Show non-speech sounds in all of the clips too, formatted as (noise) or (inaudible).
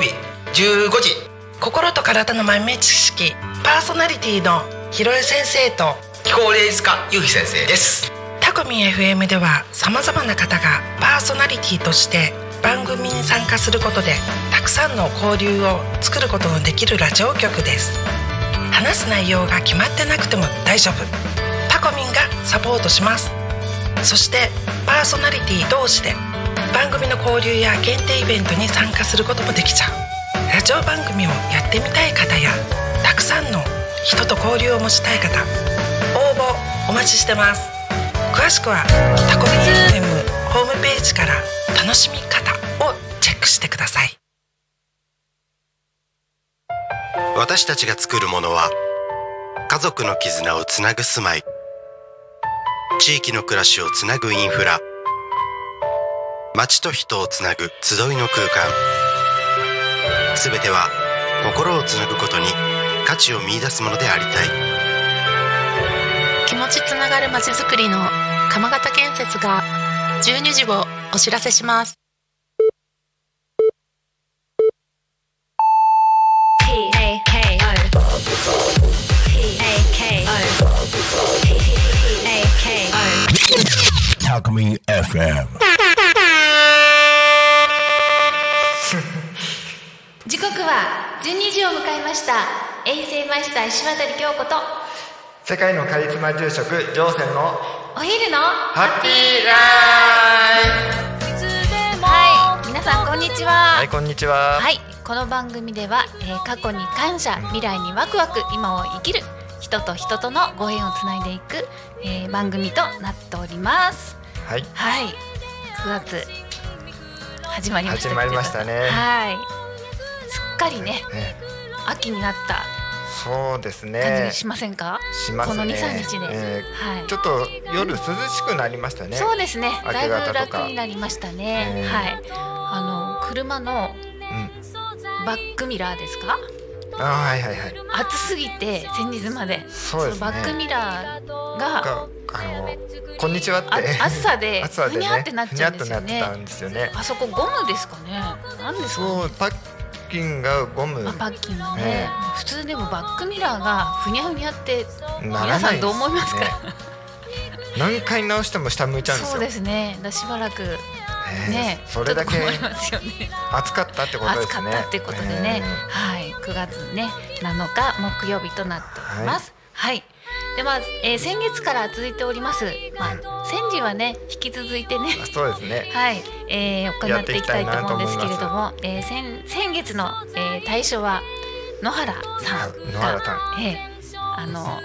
日15時。心と体の豆知識。パーソナリティのひろえ先生と気候霊術家ゆうひ先生です。タコミン FM ではさまざまな方がパーソナリティとして番組に参加することでたくさんの交流を作ることのできるラジオ局です。話す内容が決まってなくても大丈夫。タコミンがサポートします。そしてパーソナリティ同士で番組の交流や限定イベントに参加することもできちゃう。ラジオ番組をやってみたい方やたくさんの人と交流を持ちたい方応募お待ちしてます。詳しくはタコミン FM ホームページから楽しみ方をチェックしてください。私たちが作るものは家族の絆をつなぐ住まい。地域の暮らしをつなぐインフラ。街と人をつなぐ集いの空間。すべては心をつなぐことに価値を見出すものでありたい。気持ちつながるまちづくりの鎌形建設が12時をお知らせします。タコミン FM は12時を迎えました衛星マイスター石渡京子と世界のカリスマ住職ジョーセンのお昼のハッピーラはい皆さんこんにちは。はいこんにちは。はいこの番組では、えー過去に感謝未来にワクワク今を生きる人と人とのご縁をつないでいく、えー番組となっております。はい。はい。9月始まりました始まりましたね。はいかりねね秋になったそうです感じしませんか、しますね。この23日で、えはい。ーちょっと夜涼しくなりましたね。そうですね。明だいぶ楽になりましたね、えーはい。あの車のバックミラーですか？あはいはいはい。暑すぎて先日まで。そうですね。のバックミラーががあのこんにちはって。あ暑さで暑さでね。ふにゃってなっちゃうんですよね。あそこゴムですかね？なんですかね？そうパッキンがゴム。あパッキンがね、え普通でもバックミラーがふにゃふにゃって皆さんどう思いますか、ね何回直しても下向いちゃうんですよ。そうですね。だしばらくえーねそれだけ暑かったってことですね。暑かったっていうことでね、はい、9月ね7日木曜日となっております。はい。でまあ、えー先月から続いております。まあ先時はね引き続いてね。あそうですね。(laughs) はい、えー、行っていきたいと思うんですけれどやも、えー、先先月の、えー、対象は野原さん野原さが、えー、あの (laughs)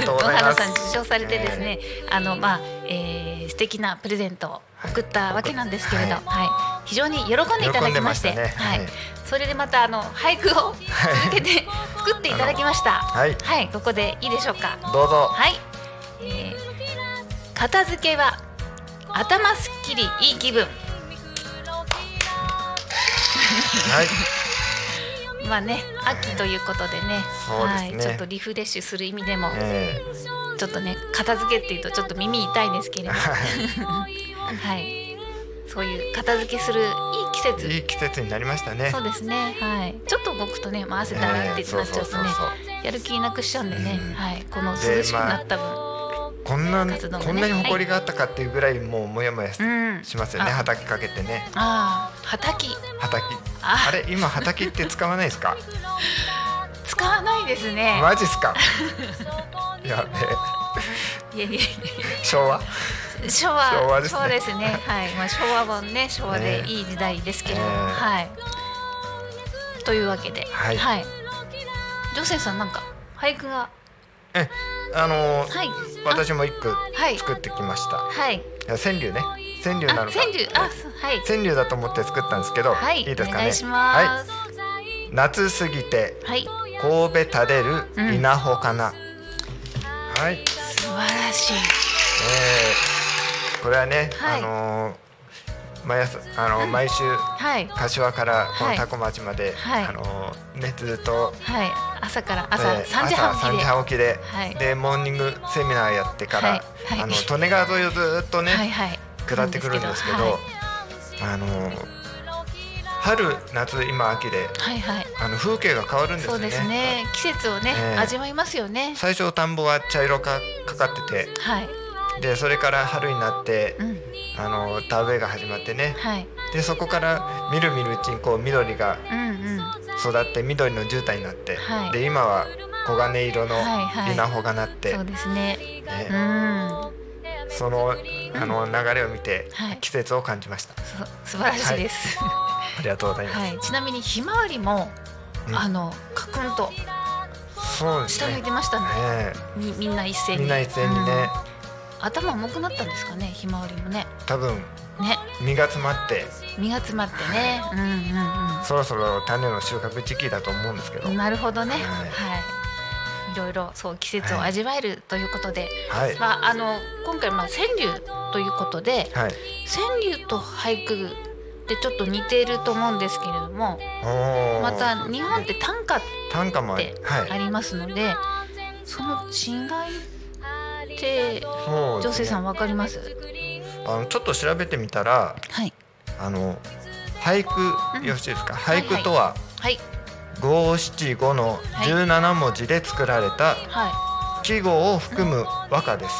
野原さん受賞されてですね、あのまあ、えー、素敵なプレゼントを送ったわけなんですけれど、はい、非常に喜んでいただきまして、ね。はい。はい、それでまたあの俳句を続けて作っていただきました。はい。はい、ここでいいでしょうか？どうぞ。はい、えー、片付けは頭すっきりいい気分。はいまあね、秋ということでね、ね。はい、ちょっとリフレッシュする意味でも、えちょっとね、片付けっていうとちょっと耳痛いんですけれど、ー (laughs) はい、そういう片付けするいい季節。いい季節になりましたね。そうですね、はい、ちょっと動くとね、まあ、汗だらってなっちゃうとねやる気なくしちゃうんでね、うん。はい、この涼でしくなった分、こんな、ねこんなに埃があったかっていうぐらいもうもやもやし,、うん。ますよね。あ畑かけてね。ああ、はたき、畑ああれ今畑って使わないですか？使わないですね。マジっすか？(laughs) やべえ。いやいやい昭和？や昭和。昭和ですね。そうですね、はい、まあ昭和本ね、昭和でいい時代ですけれど。も、ええはい。というわけで、はい。ジョセンさんなんか俳句が、えあのーはい、私も一句はい。作ってきました、はい、川柳ね川柳なあ、のか川柳、あ、はい、川柳だと思って作ったんですけど、はい、いですかね？お願いします。はい、夏過ぎてはい、神戸垂れる稲穂かな、はい、素晴らしい。え。ー、これはね、はい。あのー毎朝あの、毎週はい、柏からこはい。の多古町まで、はい。あのーねずっとはい、朝から朝えー三時半朝3時起きで、半起きで、モーニングセミナーやってから、あの利根川沿いをずっとね、はいはい、下ってくるんですけど、はい。あのー春夏今秋ではいはい。あの風景が変わるんですよね。そうですね。季節をね、ええ。味わいますよね。最初田んぼは茶色かかかっててはい。でそれから春になってうん。あの田植えが始まってね。はい。でそこからみるみるうちにこう緑が育って緑の絨毯になって、はい。で今は黄金色のはいはい。稲穂がなって、そうですね。ね。うん。はそのあの流れを見てはい。季節を感じました、そ素晴らしいです、ありがとうございます、はい、ちなみにひまわりも、うん。あのカクンと下向いねてましたね。ねみみんな一斉に。みんな一斉にね、うん。頭重くなったんですかねひまわりもね。多分ね。実が詰まって。実が詰まってね、うんうんそろそろ種の収穫時期だと思うんですけど、うんなるほどね。はい。はい、い、ろいろそう季節を味わえるということで、はい、まああの今回まあ川柳ということではい、川柳と俳句ってちょっと似ていると思うんですけれどもまた日本って短歌っ短歌もありてはい。ありますので、その違いって女性さんわかります？あのちょっと調べてみたらはい。あの俳句、うんよろしいですか？はい俳句とは？はい五七五のはい。17文字で作られたは季語を含む和歌です。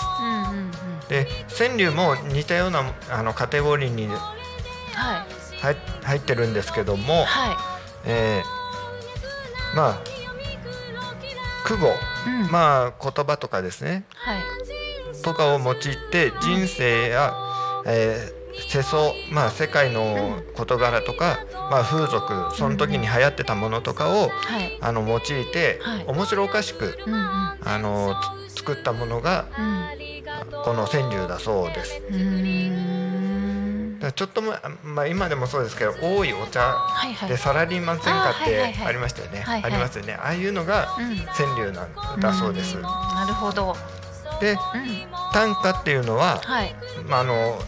で川柳も似たようなあのカテゴリーにはい。入入ってるんですけども、はえーまあ句語、いうん。まあ言葉とかですね。はい。とかを用いて人生や、えー世相まあ世界の事柄とか、まあ風俗その時に流行ってたものとかを、はい。あの用いて、はい。面白おかしくうんうん。あのつ作ったものがこの川柳だそうです。ちょっともまあ今でもそうですけど多いお茶でサラリーマン専科ってありましたよね。ありますよね。ああいうのがうん。川柳なんだそうです。ん。なるほど。でうん。短歌っていうのは、はい。まああの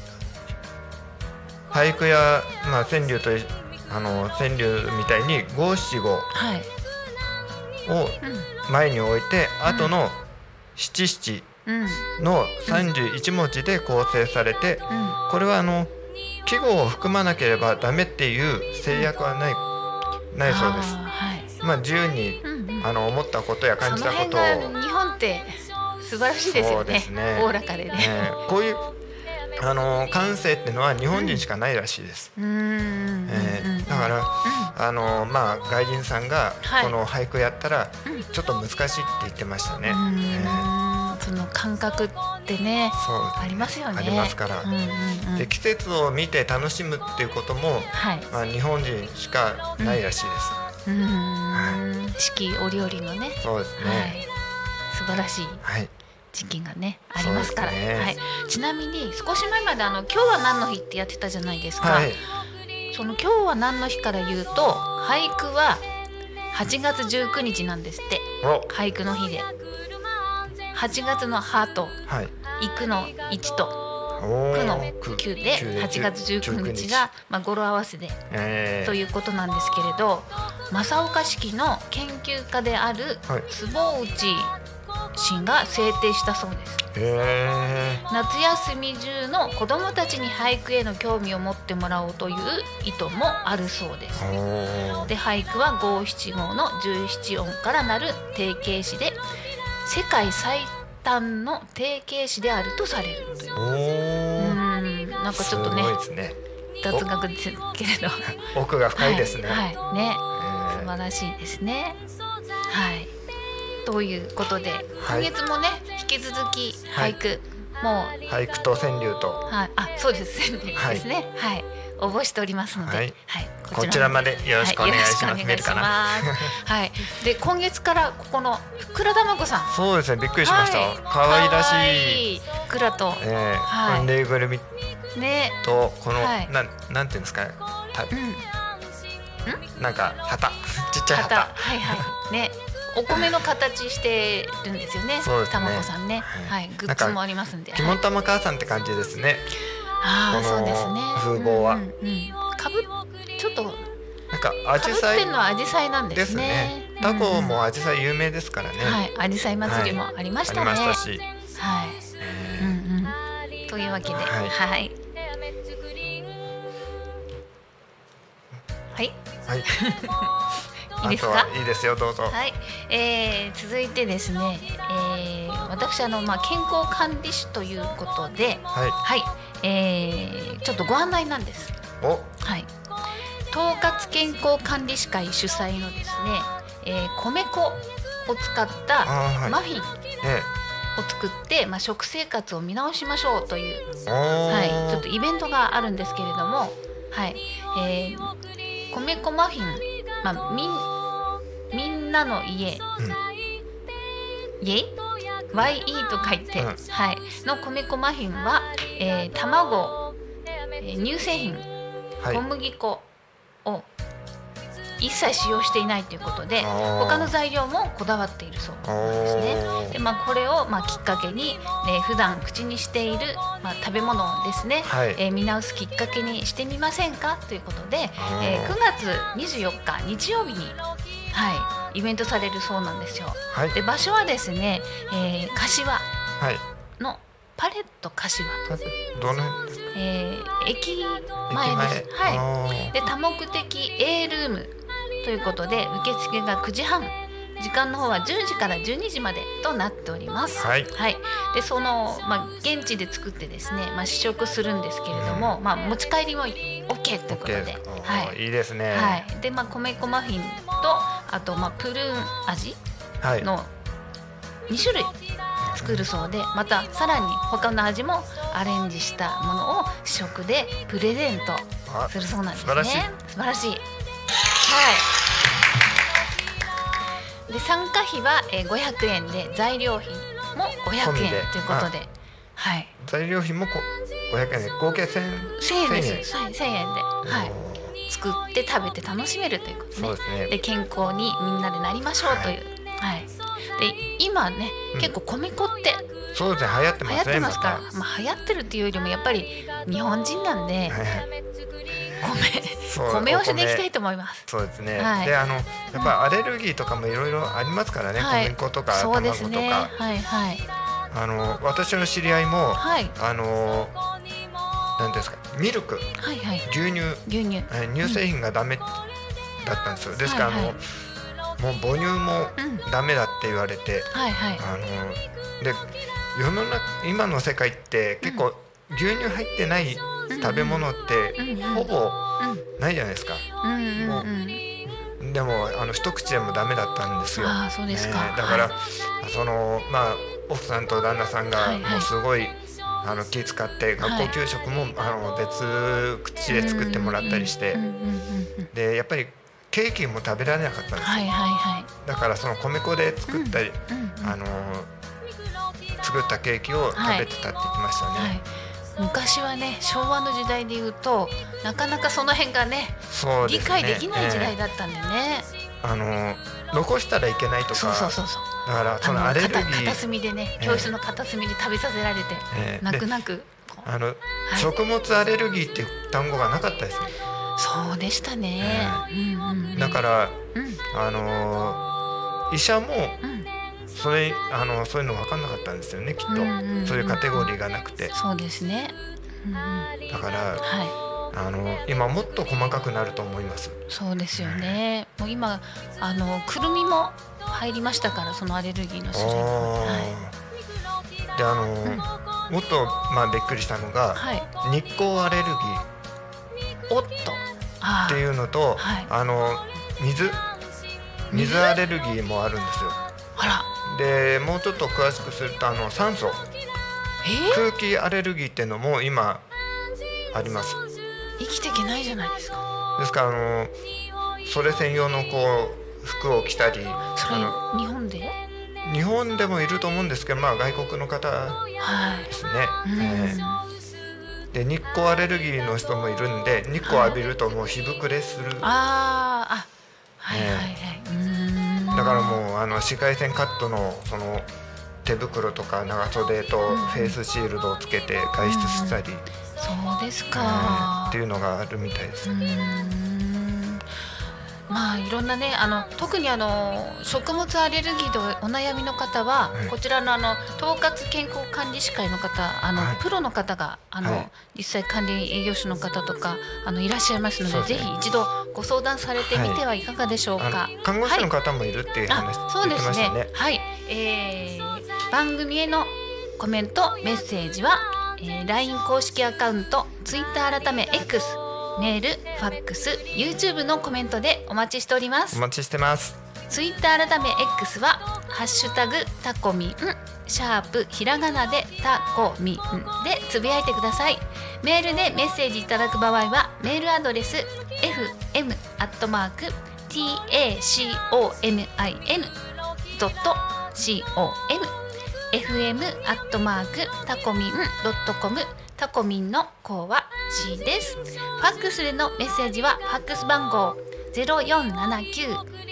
俳句やまあ川柳といあの川柳みたいに五七五をはい。うん前に置いて、後の七七うんの31文字で構成されて、うん。これはあの季語を含まなければダメっていう制約はないないそうです。はい。まあ自由にうんうん。あの思ったことや感じたことを、日本って素晴らしいですよね。ね。おおらかでね。えーこういうあの感性っていうのは日本人しかないらしいです。うーん。えーだからあのまあ外人さんがはい。この俳句やったらうん。ちょっと難しいって言ってましたね。うーん。えー。その感覚ってねそう。ありますよね。ありますから。うんうんうん。で季節を見て楽しむっていうことも、はい。まあ、日本人しかないらしいです。うーん。四季折々のね。そうですはい。ね。素晴らしい。はい。時期がねありますから。ねはい、ちなみに少し前まであの今日は何の日ってやってたじゃないですか、はい。その今日は何の日から言うと俳句は8月19日なんですって。お。俳句の日で。8月の「葉」とはい。「行く」の「1」と「お9」のー「9」で8月19日が、まあ、語呂合わせでえー。ということなんですけれど正岡式の研究家であるはい。坪内氏が制定したそうです。へ夏休み中の子どもたちに俳句への興味を持ってもらおうという意図もあるそうです。で俳句は五七五の十七音からなる定型詞で世界最短の定型詞であるとされるという。おう。ーんなんかちょっとねね。雑学ですけれど。奥が深いですね。はい、はい。ね。えー。素晴らしいですね。はいということで、はい。今月もね引き続き俳句、もう俳句と川柳と。はい、あ、そうです。ですね。はい。応募しておりますので、ははい。い、こちらまで。よろしくお願いします。はい。で、今月からここの福良玉子さん。そうですね。びっくりしました。はい。可愛らしい。ふっくらと、えーはい。ぬいぐるみ。ね、とこの、はい。なんなんていうんですかたうん、なんか旗。ちっちゃい旗。旗、はいはい、ね。お米の形してるんですよね。そうですね玉子さんね。ははいい、グッズもありますんで。肝玉母さんって感じですね。ああ、そうですね。風貌はうんかぶ、ちょっとなんかかぶっ紫陽花のは紫陽花なんでですすねね。。タコも紫陽花有名ですからね。はい、紫陽花祭りもありましたね。はい。えーうんうん。というわけで、はいはい。はいはいいいですかいいですよどうぞ。はい、えー続いてですね、えー私あのまあ健康管理士ということで、はい。はい、えーちょっとご案内なんです。お。はい、統括健康管理士会主催のですね、えー米粉を使ったマフィンをね作って、まあ食生活を見直しましょうという、はい、ちょっとイベントがあるんですけれども、はい、えー米粉マフィン、まあみんみんなの家、家？YE と書いて、うん。はい、の米粉マフィンは、えー卵、えー乳製品、はい。小麦粉を一切使用していないということで他の材料もこだわっているそうなんですね。でまあ、これをまあきっかけに、ね、普段口にしている、まあ、食べ物をですね、はい。えー見直すきっかけにしてみませんかということで、えー9月24日日曜日に、はい、イベントされるそうなんですよ。はい。で場所はですね、えー、柏。はい。のパレット柏、どの辺？ですかえー駅駅前です。はい。で多目的 A ルームということで受付が9時半。時間の方は10時から12時までとなっております。はい。でその、まあ、現地で作ってですね、まあ、試食するんですけれども、まあ、持ち帰りも OK ということで。OK はいーい。いですね。はい、で、まあ、米粉マフィンとあと、まあ、プルーン味はい。の2種類作るそうでまたさらに他の味もアレンジしたものを試食でプレゼントあするそうなんですね。素晴らしい。素晴らしい。はい。で参加費はえー500円で材料費も500円ということで、はい。材料費もこ500円で。合計1000 1000円です。はい、1000円で、はい、作って食べて楽しめるということね。そうですね。で健康にみんなでなりましょうという。はい。で今ね、うん。結構米粉ってそうですね。流行って流行っますねてますから、ままあ流行ってるっていうよりもやっぱり日本人なんで。たはいはい。米米をしていきたいと思います。そうですね、はい。であのやっぱアレルギーとかもいろいろありますからね、はい。小麦粉とか卵とか、ですね。はいはい。あの私の知り合いも、はい。あのなんですかミルク。はいはい。牛乳。牛乳。えー乳製品がダメだったんですよ。ですから、はいはい。あのもう母乳もうん。ダメだって言われて、はいはい。あので世の中今の世界って結構牛乳入ってない食べ物ってうんうんほぼうん。ないじゃないですか、うんうんもうん。でもあの一口でもダメだったんですよ。ああそうですか。ねだから、はい。そのまあ奥さんと旦那さんがはい。はいもうすごい、あの気使って学校給食も、あの別口で作ってもらったりして、うんうんうんうんでやっぱりケーキも食べられなかったんですよ、はいはいはい。だからその米粉で作ったり、うんうん。あの作ったケーキを食べてたって言ってましたね、はい。昔はね昭和の時代で言うとなかなかその辺がねね解できない時代えだったんでね。えあの残したらいけないとかそうそうそうそう。だからそのアレルギ片ー片隅でねええ教室の片隅で食べさせられて、ええ泣く泣く。あの、はい食物アレルギーっていう単語がなかったですねそうでしたね。うんうんうん。だからうんあの医者もうんそれあのそういうの分かんなかったんですよねきっと、うんうんうんそういうカテゴリーがなくてそうですね。うんうん。だからはあの今もっと細かくなると思いますい。そうですよね。もう今あのくるみも入りましたからそのアレルギーの種類も。はであの、んもっとまあびっくりしたのが、い。はい。日光アレルギーおっと。あっていうのと、はいあの水水アレルギーもあるんですよ。でもうちょっと詳しくするとあの酸素え？ー、空気アレルギーっていうのも今あります生きていけないじゃないですか。ですからあのそれ専用のこう服を着たりそれあ日本で？の日本でもいると思うんですけどまあ外国の方はい。ですね、うんえーで日光アレルギーの人もいるんで日光浴びるともう日膨れする、だあーあ。はいはいはい。うーんからもうあの紫外線カットのその手袋とか長袖とフェイスシールドをつけて外出したり、そうですえーかって。いうのがあるみたいですまあいろんなねあの特にあの食物アレルギーでお悩みの方は、はい。こちらのあの統括健康管理士会の方あの、はい。プロの方があの、はい。実際管理栄養士の方とかあのいらっしゃいますのでね。ぜひ一度ご相談されてみてはいかがでしょうか。看護師の方もいるっていう話、あそうですね。はい、えー、番組へのコメントメッセージは、えー、LINE 公式アカウント Twitter 改め X メール、ファックス、YouTube のコメントでお待ちしております。お。待ちしてます。ツイッター改め X はハッシュタグタコミンシャープひらがなでタコミンでつぶやいてください。メールでメッセージいただく場合はメールアドレス fm アットマーク tacomin ドット com fm アットマークタコミンドットコムタコミンの項は C です。ファックスでのメッセージはファックス番号ゼロ四七九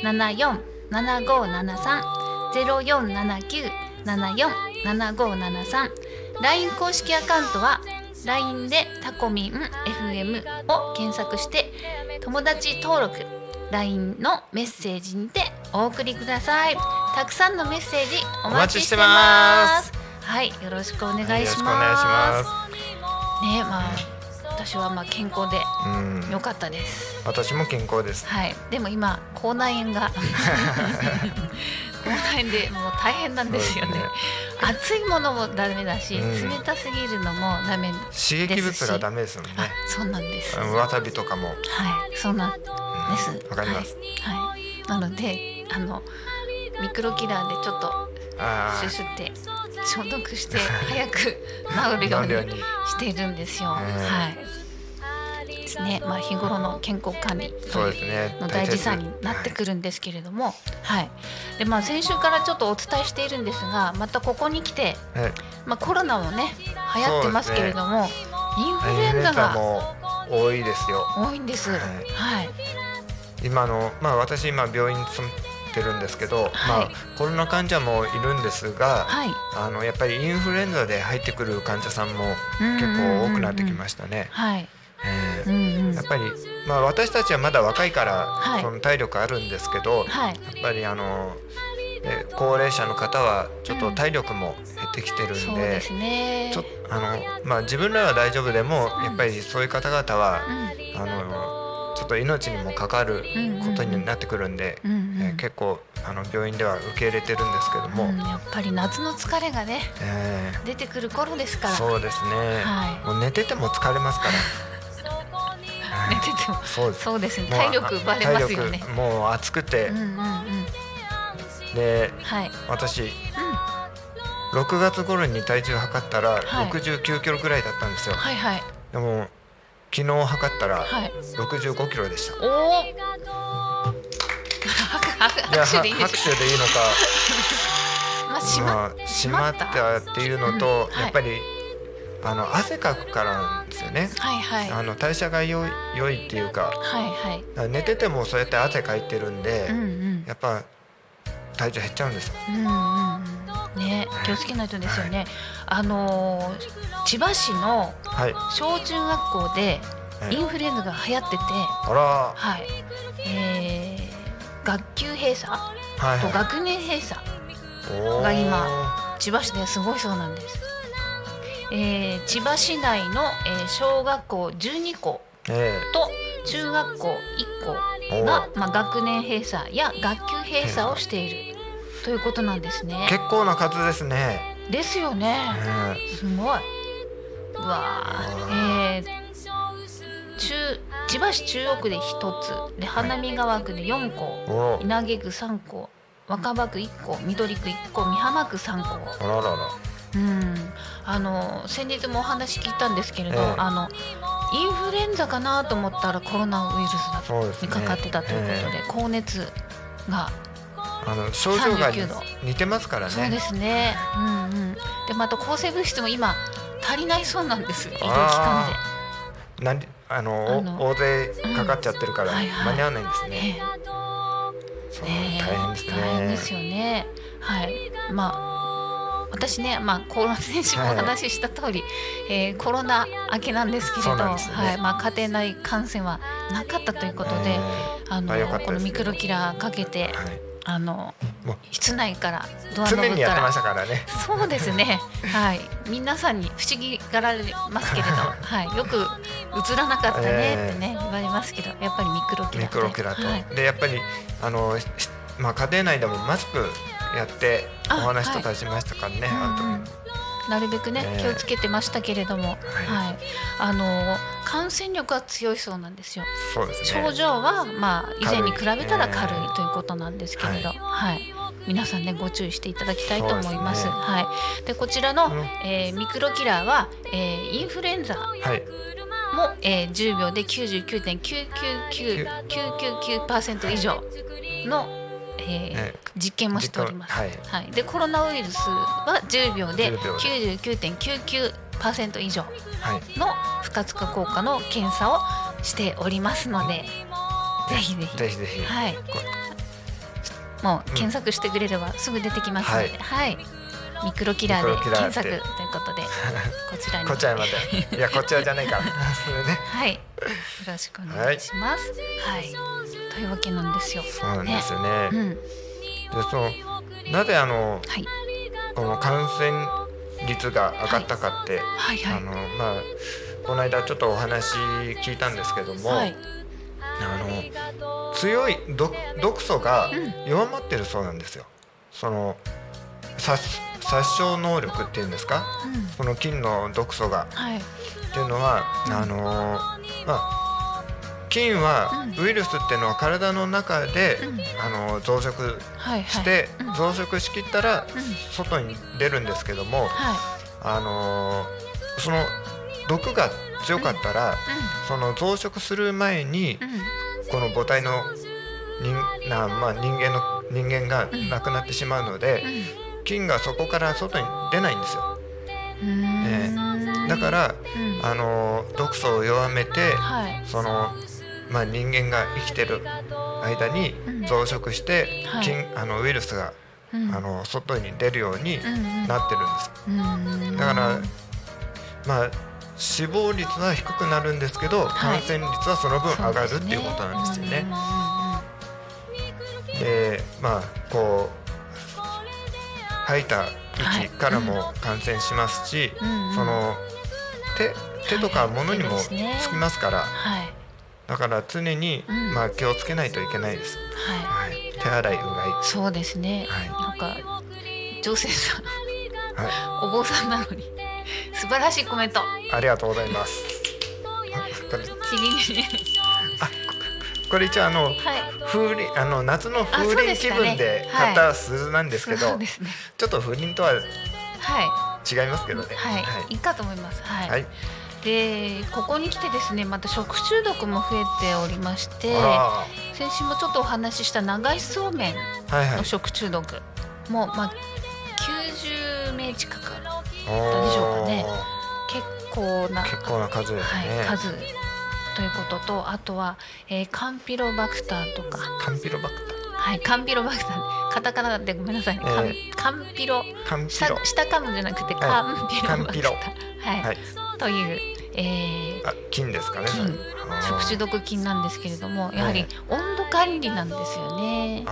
七四七五七三。ゼロ四七九七四七五七三。LINE 公式アカウントは LINE でタコミン FM を検索して友達登録 LINE のメッセージにてお送りください。たくさんのメッセージお待ちしてます。はいよろしくお願いしますねまあ私はまあ健康でうん。良かったです。私も健康です。はい、でも今口内炎が。(laughs) 口内炎でもう大変なんですよね。そう熱いものもダメだし、うん。冷たすぎるのもダメ刺激物がダメですもんね。あそうなんです。わさびとかも。はい。そうなんです。うん。わかります。はい、はい、なのであのミクロキラーでちょっとあシュシュって消毒して早く治るようににしているんですよ、うんはい。ですね。まあ日頃の健康管理あそうですね。の大事さになってくるんですけれども、はい。でまあ先週からちょっとお伝えしているんですが、またここに来て、るはい。まあコロナもね流行ってますけれども、インフルエンザがも多いですよ。多いんです。ははい。い。今のまあ私今病院に勤めてるんですけど、はいまあコロナ患者もいるんですが、はい。あのやっぱりインフルエンザで入ってくる患者さんも結構多くなってきましたね。やっぱりまあ私たちはまだ若いから、はいその体力あるんですけど、はい。やっぱりあのえ高齢者の方はちょっと体力も減ってきてるんで。ちょっあのまあ自分らは大丈夫でも、やっぱりそういう方々は、うんあのちょっと命にも関わることになってくるんで、うんうんえー結構あの病院では受け入れてるんですけども、うんやっぱり夏の疲れがねえー。出てくる頃ですから。そうですね、はい。もう寝てても疲れますから。(laughs) 寝てても。そうです。そうですね。体力奪れますよね。もう暑くて、うんうんうん。ではい。私、6月頃に体重測ったらはい。69キロぐらいだったんですよ、はいはい。でも昨日測ったらはい。65キロでした、おお。いや拍手でいいで拍。手でいいのか (laughs) まあ閉ままあったっていうのと、うんはいやっぱりあの汗かくからなんですよね、はいはいあの代謝が良い良いっていうかはいはい。寝ててもそうやって汗かいてるんで、うんうん。やっぱ体重減っちゃうんですようんうんうん。ね気をつけないとですよね。あのー千葉市のはい。小中学校ではいインフルエンザが流行ってて、あら。はい。えー、学級閉鎖はいはと学年閉鎖が今千葉市ですごいそうなんです。えー、千葉市内の、えー、小学校12校えと中学校1校が、まあ、学年閉鎖や学級閉鎖をしているということなんですえね。結構な数ですね、ですよね。えすごい。うわー。えー、中千葉市中央区で1つ。で花見川区で4え校、お。稲毛区3校若葉区1校緑区1校美浜区3校。あららら。うん、あの先日もお話聞いたんですけれど、ええ。あのインフルエンザかなと思ったらコロナウイルスだそうですね。にかかってたということで、え。高熱が、あの症状が39度。似てますからね。そうですね、うんうん、でまた抗生物質も今足りないそうなんです医療機関あなんであのあのお大勢かかっちゃってるから間に合わないんですで。ね、ねそうね大変ですね。大変ですよね。はい、まあ私ね、まあ、コロナ選手もお話しした通り、えーコロナ明けなんですけれど、ね。はい。まあ、家庭内感染はなかったということで、えあのまあよかったですこのミクロキラーかけて、ーはいあの室内からドアしたからねそうですね。(laughs) はい。皆さんに不思議がられますけれど、はい。よく映らなかったねってね、言われますけど、やっぱりミクロキラ。ミクロキラーと、はい。でやっぱりあのしまあ家庭内でもマスクやっておあ話とかしましたからね、あとうんうんなるべくねね。気をつけてましたけれども、はい。あの感染力は強いそうなんですよ。すね。症状はまあ以前に比べたら軽軽いいということなんですけれど、はい。はい。皆さんねご注意していただきたいと思います。すね。はい。でこちらの、うん。えーミクロキラーは、えーインフルエンザはい。も、えー、10秒で99.9999%以上の、え実験もしております。はい。はい、でコロナウイルスは10秒で10秒で。99.99%以上はい。の不活化効果の検査をしておりますのでぜひぜひ。ぜひぜひ、はい。こもう検索してくれればすぐ出てきますので、はい。ミクロキラーで検索ということで (laughs) こちらに。こちらまでいやこちらじゃないから。(laughs) それね。はい、よろしくお願いします。はい、というわけなんですよ。そうなんですよね。うん、でそのなぜあのはい、この感染率が上がったかって、はい、はい、あのまあこの間ちょっとお話聞いたんですけども、はい、あの強い毒毒素がう弱まってるそうなんですよ。その殺殺傷能力っていうんですか？うん、その菌の毒素が。はい、っていうのは、あのまあ菌は、うウイルスっていうのは体の中で、うん。あの増殖して、増殖しきったら、うん。外に出るんですけども、あのその毒が強かったら、その増殖する前にこの母体の人な、まあ、人間の人間がなくなってしまうので、菌がそこから外に出ないんですよ。うん、ね。うんだか、ら、うん、あの毒素を弱めて、はい、その、まあ、人間が生きてる間にうん。増殖して、はい。菌あのウイルスが、うん、あの外に出るようにうん、うん、なってるんです。うん、だからまあ死亡率は低くなるんですけど、はい。感染率はその分上がるっていうことなんですよね。でまあこう吐いた息からも感染しますし、うんうん。その手手とか物にもつきますから、はい、だから常に、うんまあ気をつけないといけないです。はい、はい、手洗いうがそうですね。はいなんか女性さん、い、はお坊さんなのに素晴らしいコメント。い、ありがとうございます。これちぎりこれ一応あのはい。風鈴あの夏の風鈴気分ではい買った鈴なんですけど、そうですね。ちょっと風鈴とはは違いますけどね。い、はい、いいかと思います。はい。はい。で、ここに来てですね、また食中毒も増えておりまして、あ先週もちょっとお話しした長いそうめんの。食中毒もまあ90名近くおどうでしょうかねー結構な結構な数ですね。はい、数ということとあとは、えーカンピロバクターとかカンピロバクはいカンピロバクターカタカナでごめんなさいね、カンえカンピロタ。カンピ下ロ。下噛むじゃなくていカンピロバクターはい、はい。という、えーあ金ですかね。食中毒菌なんですけれどもやはりはい温度管理なんですよね。あ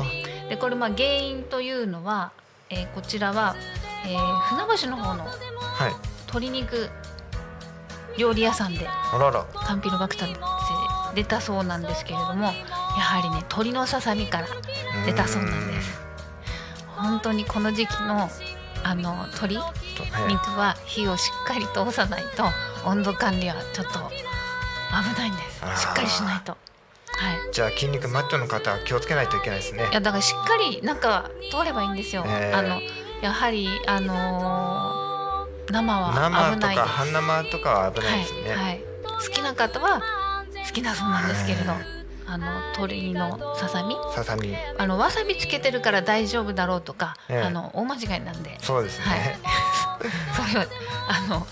はい、でこれまあ原因というのは、えーこちらは、えー船橋の方のあ。はい。鶏肉料理屋さんで。カンピロバクターって出たそうなんですけれどもやはりね鶏のささみから出たそうなんです本当にこの時期のあの鶏肉は火をしっかり通さないと温度管理はちょっと危ないんです。しっかりしないと。はい。じゃあ筋肉マッチョの方は気をつけないといけないですね。い。やだからしっかり中通ればいいんですよ、えー。あのやはりあのー生は生と危ないです。か半生とかは危ないですね。はい、はい、好きな方は好きだそうなんですけれど、はいあの鶏のささみ？ささみ。あのわさびつけてるから大丈夫だろうとか、ええ。あの大間違いなんで。そうですね。はい。(laughs) それはあの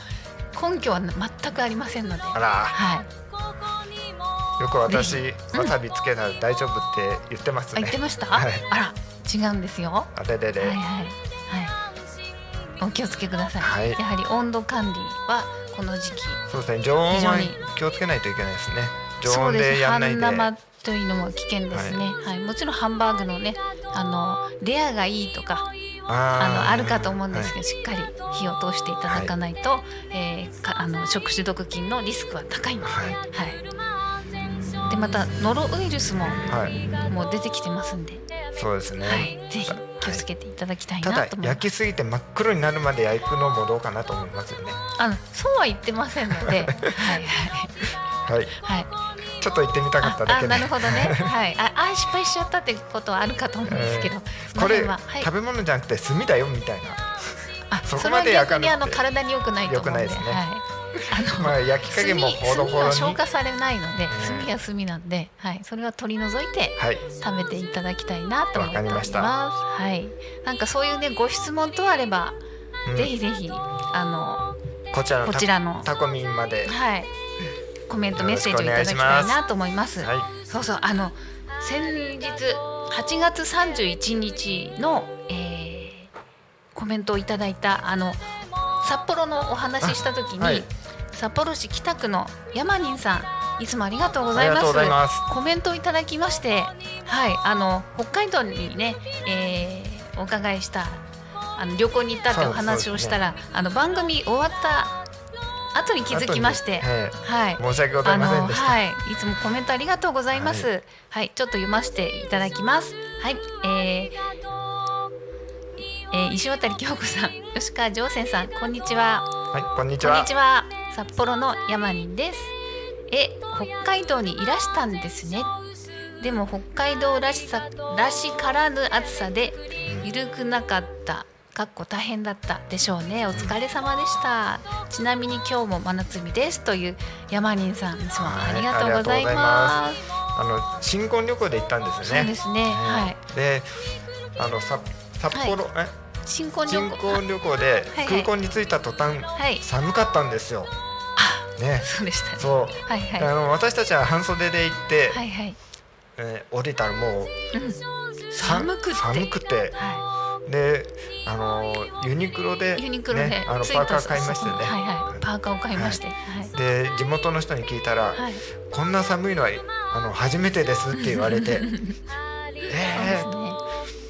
根拠は全くありませんので、あら、はい、よく私ぜわさびつけたら大丈夫って言ってますね。あ言って。ました、はい。あら違うんですよ。はあれれれ。いはい。はい。お気をつけください、はい。やはり温度管理はこの時期。そうですね。常温は気をつけないといけないですね。常温でやんないで。半生というのも危険ですね、はい。もちろんハンバーグのねあのレアがいいとかあのあるかと思うんですけど、しっかり火を通していただかないと、えーかあの食中毒菌のリスクは高いので、はい。はい、でまたノロウイルスもはい。もう出てきてますんで、そうですね、はい、ぜひ気をつけていただきたいなただと思います。焼きすぎて真っ黒になるまで焼くのもどうかなと思いますよね。あのそうは言ってませんので、は (laughs) いはい。はい。はい。ちょっと行ってみたかっただけなるほどね、(laughs) はい、ああ失敗しちゃったってことはあるかと思うんですけど、そのこれ、辺ははい。食べ物じゃなくて炭だよみたいな。あそこまで焼かなくて。それは逆にあの体に良くないと思うんで。良くないですね。はい、あのまあ焼き加減もほどほ炭炭はどに消化されないので、うん炭は炭なんで、はい、それは取り除いてはい。食べていただきたいなと思っております。わかりました。はい、なんかそういうねご質問等あれば、うん。ぜひぜひあこちらのこちらの。タコミンまで。のはいコメントメッセージをいただきたいなと思います。はい。そうそうあの先日8月31日の、えーコメントをいただいたあの札幌のお話しした時に、あはい。札幌市北区の山人さんいつもありがとうございます。ます。コメントをいただきましてはいあの北海道にね、えーお伺いしたあの旅行に行ったってお話をしたら、あの番組終わった後に気づきまして、はい申し訳ございませんでした、はい、いつもコメントありがとうございます。はい、ちょっと読ませていただきます。はい、えーえー石渡京子さん、吉川上泉さん、こんにちは。はいこんにちこんはにちは。札幌の山人です。え、北海道にいらしたんですね。でも北海道らしさらしからぬ暑さで緩くなかった。かっこ大変だったでしょうね。お疲れ様でした。ちなみに今日も真夏日ですという山人さん、いつもありがとうございます。あの新婚旅行で行ったんですそうよねですね。はい。であのさ札幌、え新婚旅新行。婚旅行ではいはい空港に着いた途端、はい。寒かったんですよ。ね、そうでしたね。そう、はいはい。あの私たちは半袖で行って、はいはい。えー降りたらもううん。さ寒くって。寒くてはであのユニクロでい。ユニクロで、ね、あのパーカー買いましたよね。はいはい。パーカーを買いまして。はい。で地元の人に聞いたら、はい。こんな寒いのはあの初めてですって言われて。(laughs) え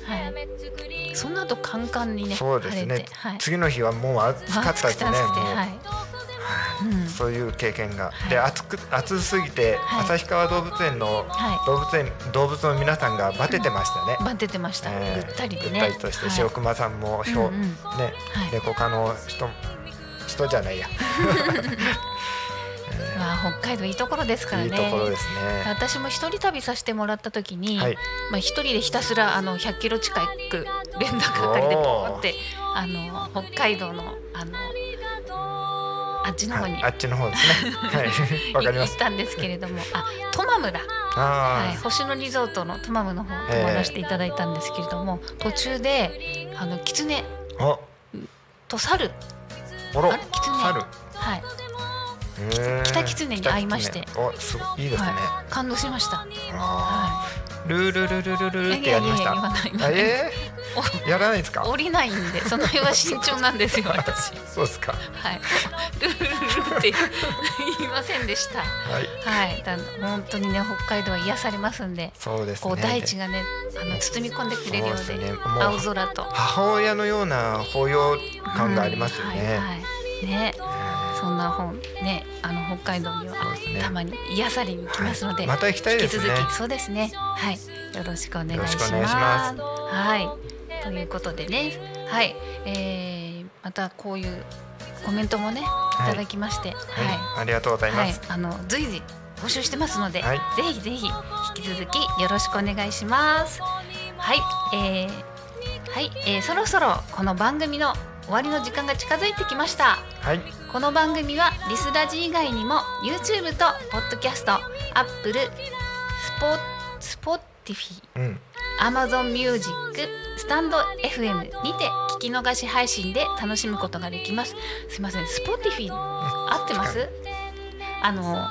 はい。その後カンカンにーね。そうですね晴れて、はい。次の日はもう暑かったですねはい。うん。そういう経験が、はいで暑く暑すぎて、はい旭川動物園のは動物園動物の皆さんがバテてましたね。い。バテてました。えーぐったり。ぐったりとして、はい塩熊さんもひょ、ね、はい猫科の人人じゃないや、(laughs) まあ北海道いいところですからね。いいところですね。私も一人旅させてもらった時に、はいまあ一人でひたすらあの100キロ近くレンタカー借りてボーってあの北海道のあのあっちの方に、はい、あっちの方ですね。(laughs) はい、(laughs) わかります。行ったんですけれども、あトマムだ、あはい、星野リゾートのトマムの方泊まらせていただいたんですけれども、途中であのキツネと猿、あれ、キツネ猿。はい、へー。北狐に会いまして。北狐お、すごいいいですね。はい、感動しました。あはールルルルルルルい、ってやりました。えー、(laughs) やらないですか？降りないんで、その辺は慎重なんですよ、(laughs) 私。そうですか。はい、ルルルルって言いませんでした。はい。はい、だ本当にね北海道は癒されますんで、そうですね。こう大地がねあの包み込んでくれるようでね。青空と。母親のような抱擁感がありますようんはいね。はい、ね。そんな本ねあの北海道にはたまに癒されに行きますので、はい。また行きたいですね。引き続きそうですね。はい。よろしくお願いします。よろしくお願いします。はいということでね。はい、えー、またこういうコメントもねい。ただきまして、はい。はい、ありがとうございます。、はい。あの随時募集してますので、はい。ぜひぜひ引き続きよろしくお願いします。はい、えー、はい、えー、そろそろこの番組の終わりの時間が近づいてきました。はい、この番組はリスラジ以外にも YouTube と Podcast、Apple、スポスポティフィうん、Amazon Music、スタンド FM にて聞き逃し配信で楽しむことができます。すみません、Spotify 合ってます？あの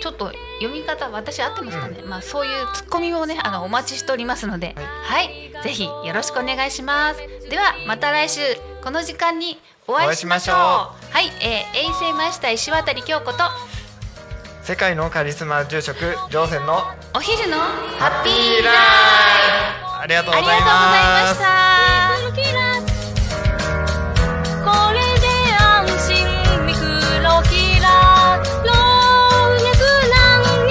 ちちょっと読み方私合ってますかね、まあそういうツッコミもねあのお待ちしておりますのではい、ぜひよろしくお願いします。ではまた来週この時間にお会いしましょう。おはい、えー、衛星マイスター石渡京子と世界のカリスマ住職乗船のお昼のハッピーライありがとうごフありがざいとうございましたこれで安心ミクロキラ老若男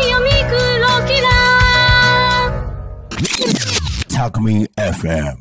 女ミクロキラ Talk Me FM.